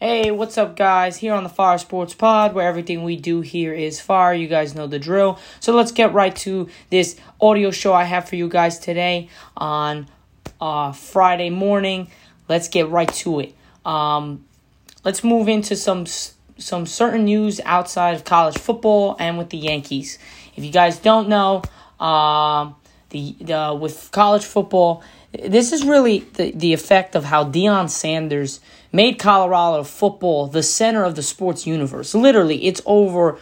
Hey, what's up, guys? Here on the Fire Sports Pod, where everything we do here is fire. You guys know the drill. So let's get right to this audio show I have for you guys today on uh, Friday morning. Let's get right to it. Um, let's move into some some certain news outside of college football and with the Yankees. If you guys don't know, um, the, the with college football, this is really the, the effect of how Deion Sanders made Colorado football the center of the sports universe. Literally, it's over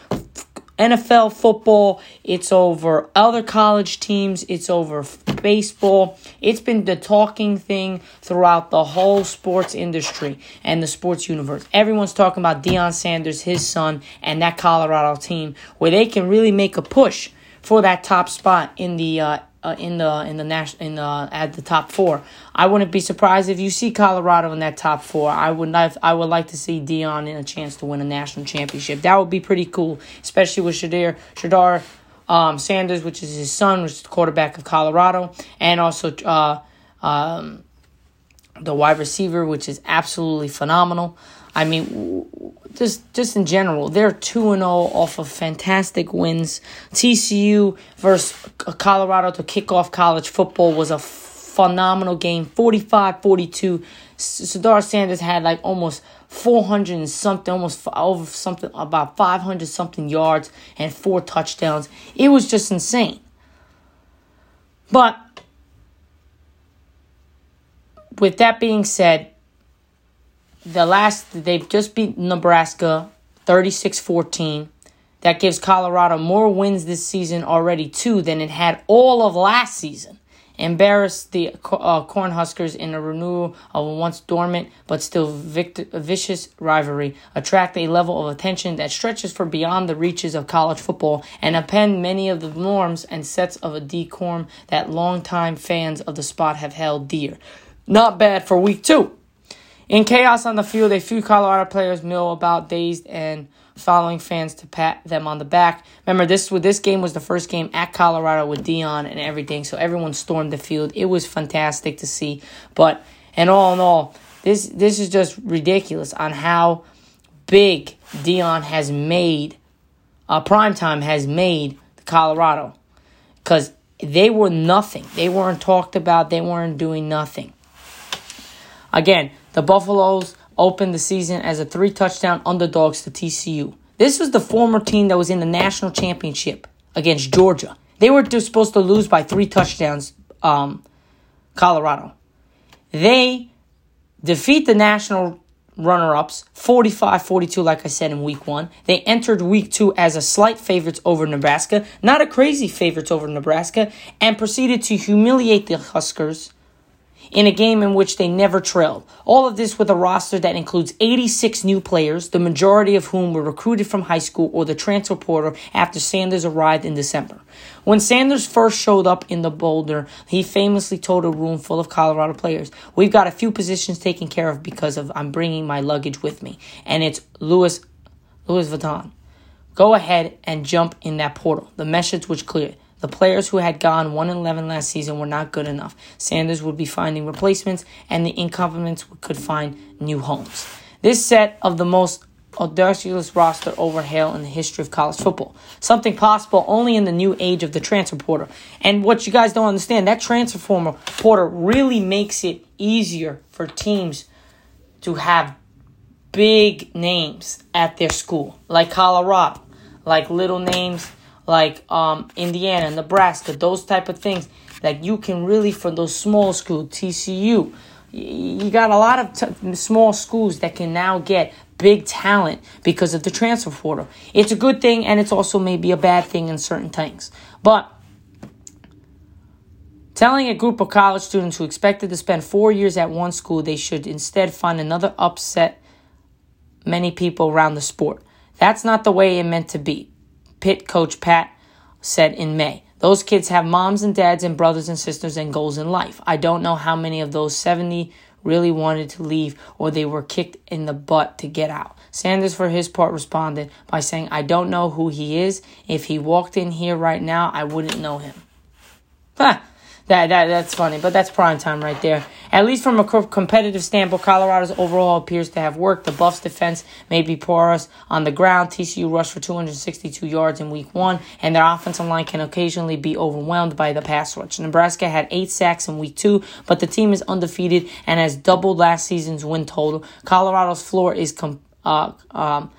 NFL football, it's over other college teams, it's over baseball. It's been the talking thing throughout the whole sports industry and the sports universe. Everyone's talking about Deion Sanders, his son, and that Colorado team where they can really make a push for that top spot in the uh, uh, in the in the national in the at the top four. I wouldn't be surprised if you see Colorado in that top four. I would not. I would like to see Deion in a chance to win a national championship. That would be pretty cool, especially with Shedeur Shedeur um, Sanders, which is his son, which is the quarterback of Colorado, and also uh, um, the wide receiver, which is absolutely phenomenal. I mean, just just in general, they're two and zero oh off of fantastic wins. TCU versus Colorado to kick off college football was a phenomenal game, 45-42. Shedeur Sanders had like almost 400 and something, almost over something about 500 something yards and four touchdowns. It was just insane. But with that being said, the last they've just beat Nebraska 36-14. That gives Colorado more wins this season already too than it had all of last season. Embarrassed the uh, Cornhuskers in a renewal of a once dormant but still vicious rivalry, attract a level of attention that stretches for beyond the reaches of college football, and append many of the norms and sets of a decorum that longtime fans of the spot have held dear. Not bad for week two. In chaos on the field, a few Colorado players mill about dazed and following fans to pat them on the back. Remember, this this game was the first game at Colorado with Deion and everything, so everyone stormed the field. It was fantastic to see. But and all in all, this this is just ridiculous on how big Deion has made, uh, primetime has made Colorado, because they were nothing. They weren't talked about. They weren't doing nothing. Again, the Buffaloes opened the season as a three touchdown underdogs to TCU. This was the former team that was in the national championship against Georgia. They were supposed to lose by three touchdowns, um, Colorado. They defeat the national runner ups 45 42, like I said in week one. They entered week two as a slight favorites over Nebraska, not a crazy favorites over Nebraska, and proceeded to humiliate the Huskers in a game in which they never trailed. All of this with a roster that includes 86 new players, the majority of whom were recruited from high school or the transfer portal after Sanders arrived in December. When Sanders first showed up in the Boulder, he famously told a room full of Colorado players, "We've got a few positions taken care of because of I'm bringing my luggage with me, and it's Louis Louis Vuitton. Go ahead and jump in that portal." The message was clear. The players who had gone 1 11 last season were not good enough. Sanders would be finding replacements, and the incumbents could find new homes. This set of the most audacious roster overhaul in the history of college football. Something possible only in the new age of the transfer portal. And what you guys don't understand, that transfer portal really makes it easier for teams to have big names at their school, like Colorado, like little names like um, Indiana, Nebraska, those type of things. that you can really for those small school TCU. You got a lot of t- small schools that can now get big talent because of the transfer portal. It's a good thing, and it's also maybe a bad thing in certain things. But telling a group of college students who expected to spend four years at one school they should instead find another upset many people around the sport. That's not the way it meant to be. Pitt coach Pat said in May. Those kids have moms and dads and brothers and sisters and goals in life. I don't know how many of those 70 really wanted to leave or they were kicked in the butt to get out. Sanders, for his part, responded by saying, I don't know who he is. If he walked in here right now, I wouldn't know him. Huh. That, that that's funny, but that's prime time right there. At least from a competitive standpoint, Colorado's overall appears to have worked. The Buffs' defense may be porous on the ground. TCU rushed for 262 yards in Week One, and their offensive line can occasionally be overwhelmed by the pass rush. Nebraska had eight sacks in Week Two, but the team is undefeated and has doubled last season's win total. Colorado's floor is com- uh, um,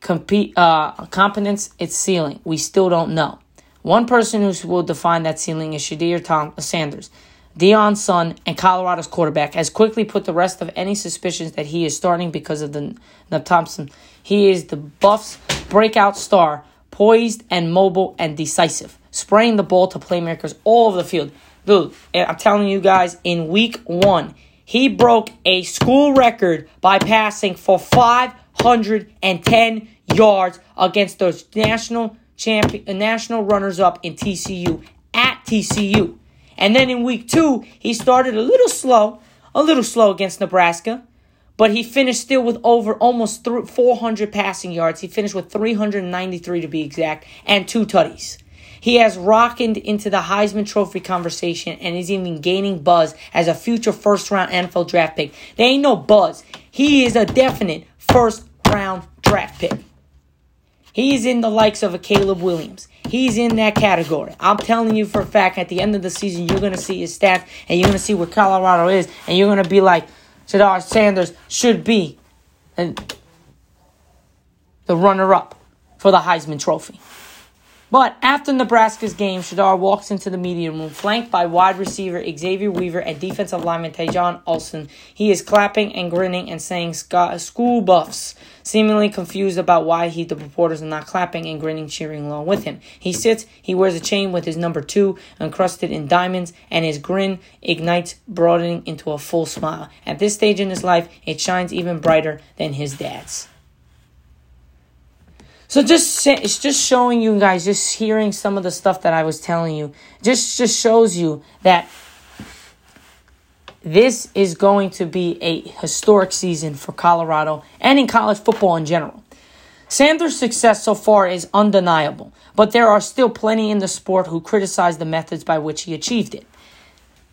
compete uh, competence. Its ceiling, we still don't know. One person who will define that ceiling is Shedeur Tom Sanders. Deion's son and Colorado's quarterback has quickly put the rest of any suspicions that he is starting because of the Nub Thompson. He is the Buffs' breakout star, poised and mobile and decisive, spraying the ball to playmakers all over the field. Dude, eh, I'm telling you guys, in week one, he broke a school record by passing for 510 yards against the national champion, uh, national runners up in TCU at TCU. And then in week two, he started a little slow, a little slow against Nebraska, but he finished still with over almost 400 passing yards. He finished with 393 to be exact, and two tutties. He has rocketed into the Heisman Trophy conversation and is even gaining buzz as a future first round NFL draft pick. There ain't no buzz. He is a definite first round draft pick. He's in the likes of a Caleb Williams. He's in that category. I'm telling you for a fact, at the end of the season, you're going to see his stats and you're going to see where Colorado is, and you're going to be like, Shedeur Sanders should be and the runner up for the Heisman Trophy. But after Nebraska's game, Shedeur walks into the media room, flanked by wide receiver Xavier Weaver and defensive lineman Tajon Olson. He is clapping and grinning and saying Sko Buffs, seemingly confused about why he the reporters are not clapping and grinning, cheering along with him. He sits, he wears a chain with his number two encrusted in diamonds, and his grin ignites, broadening into a full smile. At this stage in his life, it shines even brighter than his dad's. So just it's just showing you guys, just hearing some of the stuff that I was telling you, just just shows you that this is going to be a historic season for Colorado and in college football in general. Sanders' success so far is undeniable, but there are still plenty in the sport who criticize the methods by which he achieved it.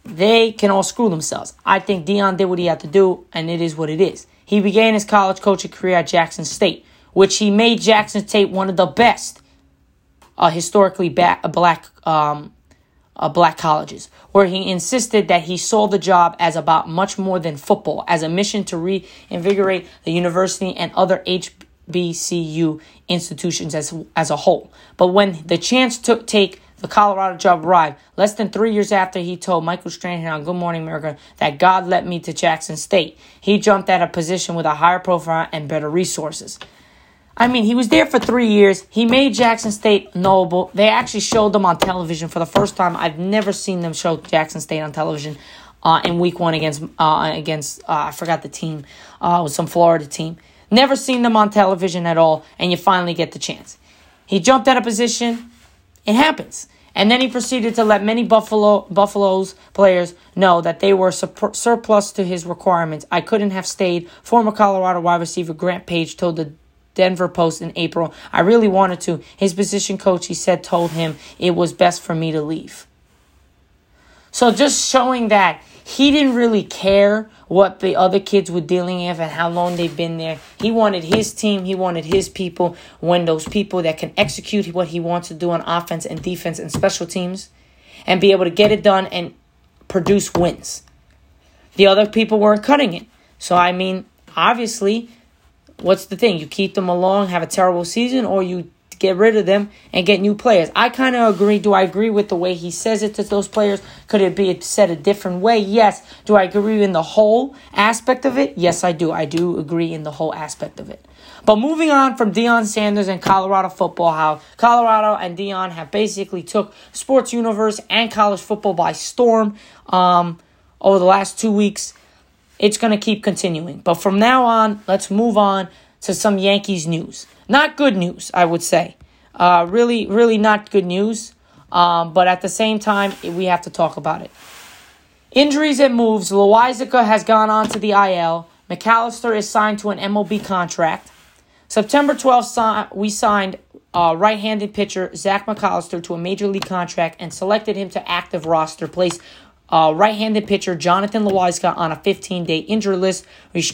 They can all screw themselves. I think Deion did what he had to do, and it is what it is. He began his college coaching career at Jackson State which he made Jackson State one of the best uh, historically ba- black um, uh, black colleges, where he insisted that he saw the job as about much more than football, as a mission to reinvigorate the university and other HBCU institutions as as a whole. But when the chance to take the Colorado job arrived, less than three years after he told Michael Strahan on Good Morning America that God led me to Jackson State, he jumped at a position with a higher profile and better resources. I mean, he was there for three years. He made Jackson State knowable. They actually showed them on television for the first time. I've never seen them show Jackson State on television uh, in Week One against uh, against uh, I forgot the team. Uh, it was some Florida team. Never seen them on television at all, and you finally get the chance. He jumped out of position. It happens. And then he proceeded to let many Buffalo Buffalo's players know that they were surplus to his requirements. I couldn't have stayed. Former Colorado wide receiver Grant Page told the Denver Post in April. I really wanted to. His position coach, he said, told him it was best for me to leave. So just showing that he didn't really care what the other kids were dealing with and how long they've been there. He wanted his team, he wanted his people, when those people that can execute what he wants to do on offense and defense and special teams and be able to get it done and produce wins. The other people weren't cutting it. So, I mean, obviously, what's the thing? You keep them along, have a terrible season, or you get rid of them and get new players. I kind of agree. Do I agree with the way he says it to those players? Could it be said a different way? Yes. Do I agree in the whole aspect of it? Yes, I do. I do agree in the whole aspect of it. But moving on from Deion Sanders and Colorado football, how Colorado and Deion have basically took sports universe and college football by storm um, over the last two weeks it's going to keep continuing. But from now on, let's move on to some Yankees news. Not good news, I would say. Uh, really, really not good news. Um, but at the same time, we have to talk about it. Injuries and moves. Loaisiga has gone on to the IL. McAllister is signed to an MLB contract. September 12th, we signed uh, right-handed pitcher Zach McAllister to a major league contract and selected him to active roster. Place uh, right-handed pitcher Jonathan Loáisiga on a 15-day injury list,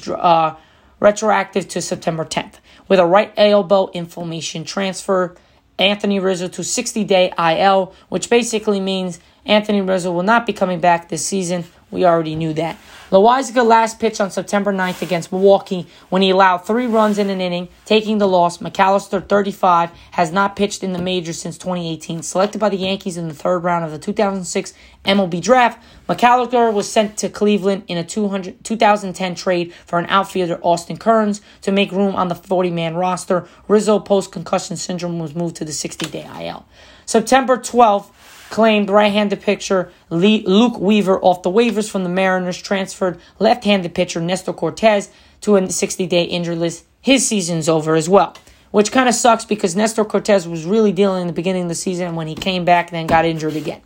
uh, retroactive to September 10th, with a right elbow inflammation transfer. Anthony Rizzo to 60-day IL, which basically means Anthony Rizzo will not be coming back this season. We already knew that. Loáisiga last pitched on September 9th against Milwaukee when he allowed three runs in an inning, taking the loss. McAllister, 35, has not pitched in the majors since 2018. Selected by the Yankees in the third round of the 2006 MLB draft, McAllister was sent to Cleveland in a 200, 2010 trade for an outfielder, Austin Kearns, to make room on the 40 man roster. Rizzo, post concussion syndrome, was moved to the 60 day IL. September 12th, claimed right-handed pitcher Luke Weaver off the waivers from the Mariners, transferred left-handed pitcher Nestor Cortes to a 60-day injury list. His season's over as well, which kind of sucks because Nestor Cortes was really dealing in the beginning of the season when he came back, then got injured again.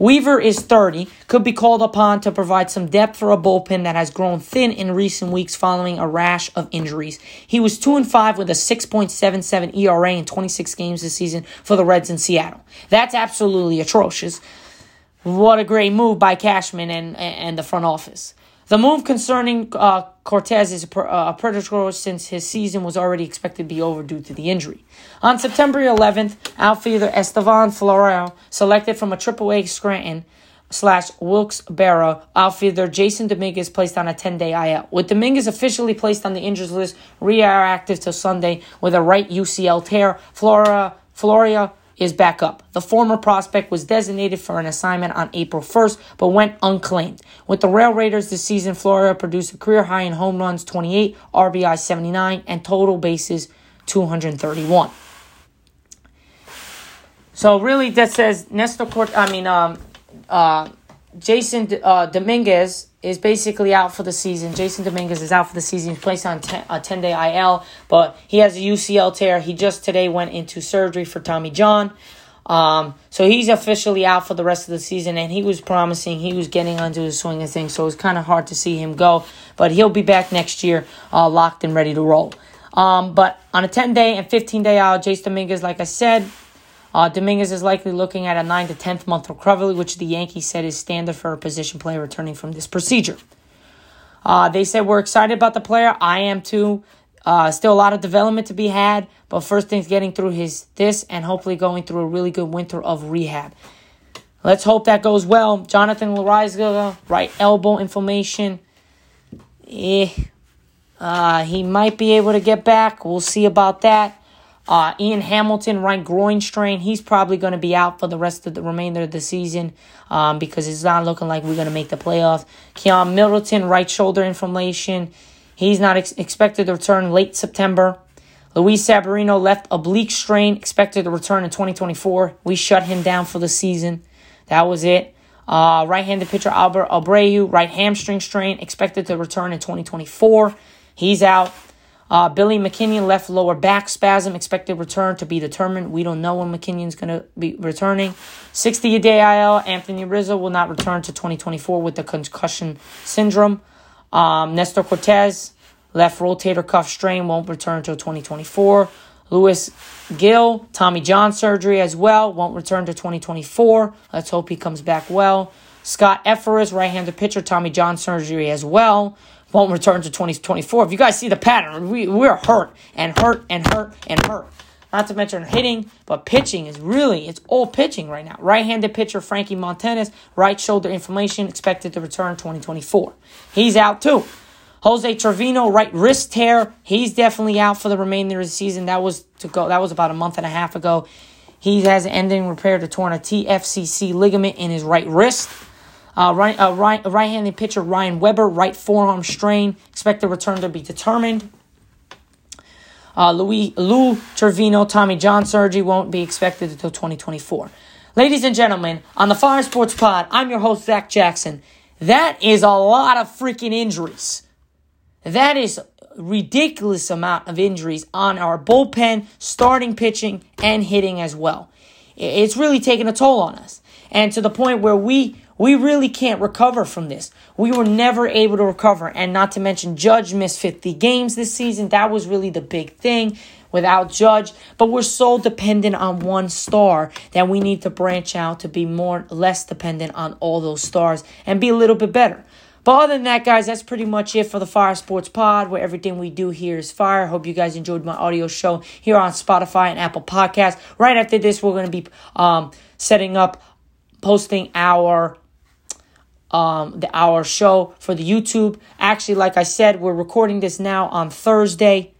Weaver is 30, could be called upon to provide some depth for a bullpen that has grown thin in recent weeks following a rash of injuries. He was 2 and 5 with a 6.77 ERA in 26 games this season for the Reds in Seattle. That's absolutely atrocious. What a great move by Cashman and, and the front office. The move concerning uh, Cortes is a, uh, predatory since his season was already expected to be over due to the injury. On September 11th, outfielder Estevan Florial, selected from a AAA Scranton slash Wilkes-Barre outfielder Jasson Dominguez placed on a 10-day IL. With Dominguez officially placed on the injuries list, reactive till Sunday with a right UCL tear, Flora, Floria is back up. The former prospect was designated for an assignment on April 1st, but went unclaimed. With the Rail Raiders this season, Florial produced a career high in home runs 28, RBI 79, and total bases 231. So really, that says Nestor Cort. I mean, um, uh, Jasson uh, Dominguez is basically out for the season. Jasson Dominguez is out for the season. He's placed on ten, a 10 day IL, but he has a UCL tear. He just today went into surgery for Tommy John. Um, so he's officially out for the rest of the season, and he was promising he was getting onto the swing of things, so it's kind of hard to see him go. But he'll be back next year, uh, locked and ready to roll. Um, but on a 10 day and 15 day out, Jasson Dominguez, like I said, uh, Dominguez is likely looking at a 9 to 10th month recovery, which the Yankees said is standard for a position player returning from this procedure. Uh, they said we're excited about the player. I am too. Uh, still a lot of development to be had, but first thing's getting through his this and hopefully going through a really good winter of rehab. Let's hope that goes well. Jonathan Loáisiga, right elbow inflammation. Eh, uh, he might be able to get back. We'll see about that. Uh, Ian Hamilton, right groin strain. He's probably going to be out for the rest of the remainder of the season um, because it's not looking like we're going to make the playoffs. Keynan Middleton, right shoulder inflammation. He's not ex- expected to return late September. Luis Severino left oblique strain, expected to return in 2024. We shut him down for the season. That was it. Uh, right-handed pitcher Albert Abreu, right hamstring strain, expected to return in 2024. He's out. Uh, Billy McKinney left lower back spasm, expected return to be determined. We don't know when McKinney's going to be returning. 60 a day IL. Anthony Rizzo will not return to 2024 with the concussion syndrome. Um, Nestor Cortes, left rotator cuff strain, won't return until 2024. Luis Gil, Tommy John surgery as well, won't return to 2024. Let's hope he comes back well. Scott Effross, right handed pitcher, Tommy John surgery as well won't return to 2024. If you guys see the pattern, we, we're hurt and hurt and hurt and hurt. Not to mention hitting, but pitching is really, it's all pitching right now. Right handed pitcher Frankie Montañez, right shoulder inflammation, expected to return 2024. He's out too. Jose Trevino, right wrist tear. He's definitely out for the remainder of the season. That was to go. That was about a month and a half ago. He has an ending repair to torn a TFCC ligament in his right wrist. Uh, right, uh, right, right-handed pitcher Ryan Weber, right forearm strain, Expect the return to be determined. Uh, Louis, Lou Trivino, Tommy John surgery won't be expected until 2024. Ladies and gentlemen, on the Fire Sports Pod, I'm your host, Zach Jackson. That is a lot of freaking injuries. That is ridiculous amount of injuries on our bullpen, starting pitching, and hitting as well. It's really taking a toll on us. And to the point where we we really can't recover from this. We were never able to recover. And not to mention, Judge missed 50 games this season. That was really the big thing. without Judge, but we're so dependent on one star that we need to branch out to be more less dependent on all those stars and be a little bit better. But other than that, guys, that's pretty much it for the Fire Sports Pod, where everything we do here is fire. Hope you guys enjoyed my audio show here on Spotify and Apple Podcasts. Right after this, we're going to be um, setting up, posting our um, the our show for the YouTube. Actually, like I said, we're recording this now on Thursday.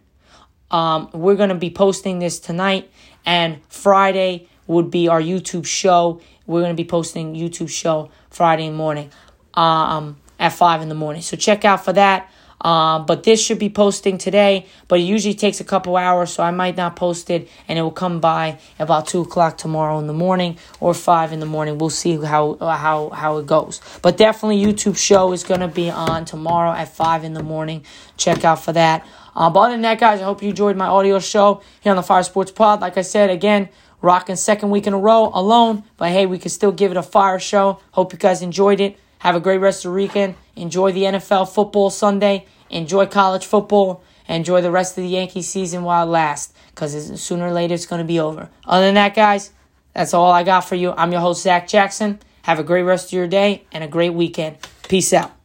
Um, we're gonna be posting this tonight, and Friday would be our YouTube show. We're gonna be posting YouTube show Friday morning. Um, at 5 in the morning. So check out for that. Um, but this should be posting today, but it usually takes a couple hours, so I might not post it, and it will come by about two o'clock tomorrow in the morning or five in the morning. We'll see how how how it goes. But definitely, YouTube show is gonna be on tomorrow at five in the morning. Check out for that. Uh, but other than that, guys, I hope you enjoyed my audio show here on the Fire Sports Pod. Like I said, again, rocking second week in a row alone, but hey, we can still give it a fire show. Hope you guys enjoyed it. Have a great rest of the weekend. Enjoy the NFL football Sunday. Enjoy college football. Enjoy the rest of the Yankee season while it lasts. Because sooner or later it's going to be over. Other than that, guys, that's all I got for you. I'm your host, Zach Jackson. Have a great rest of your day and a great weekend. Peace out.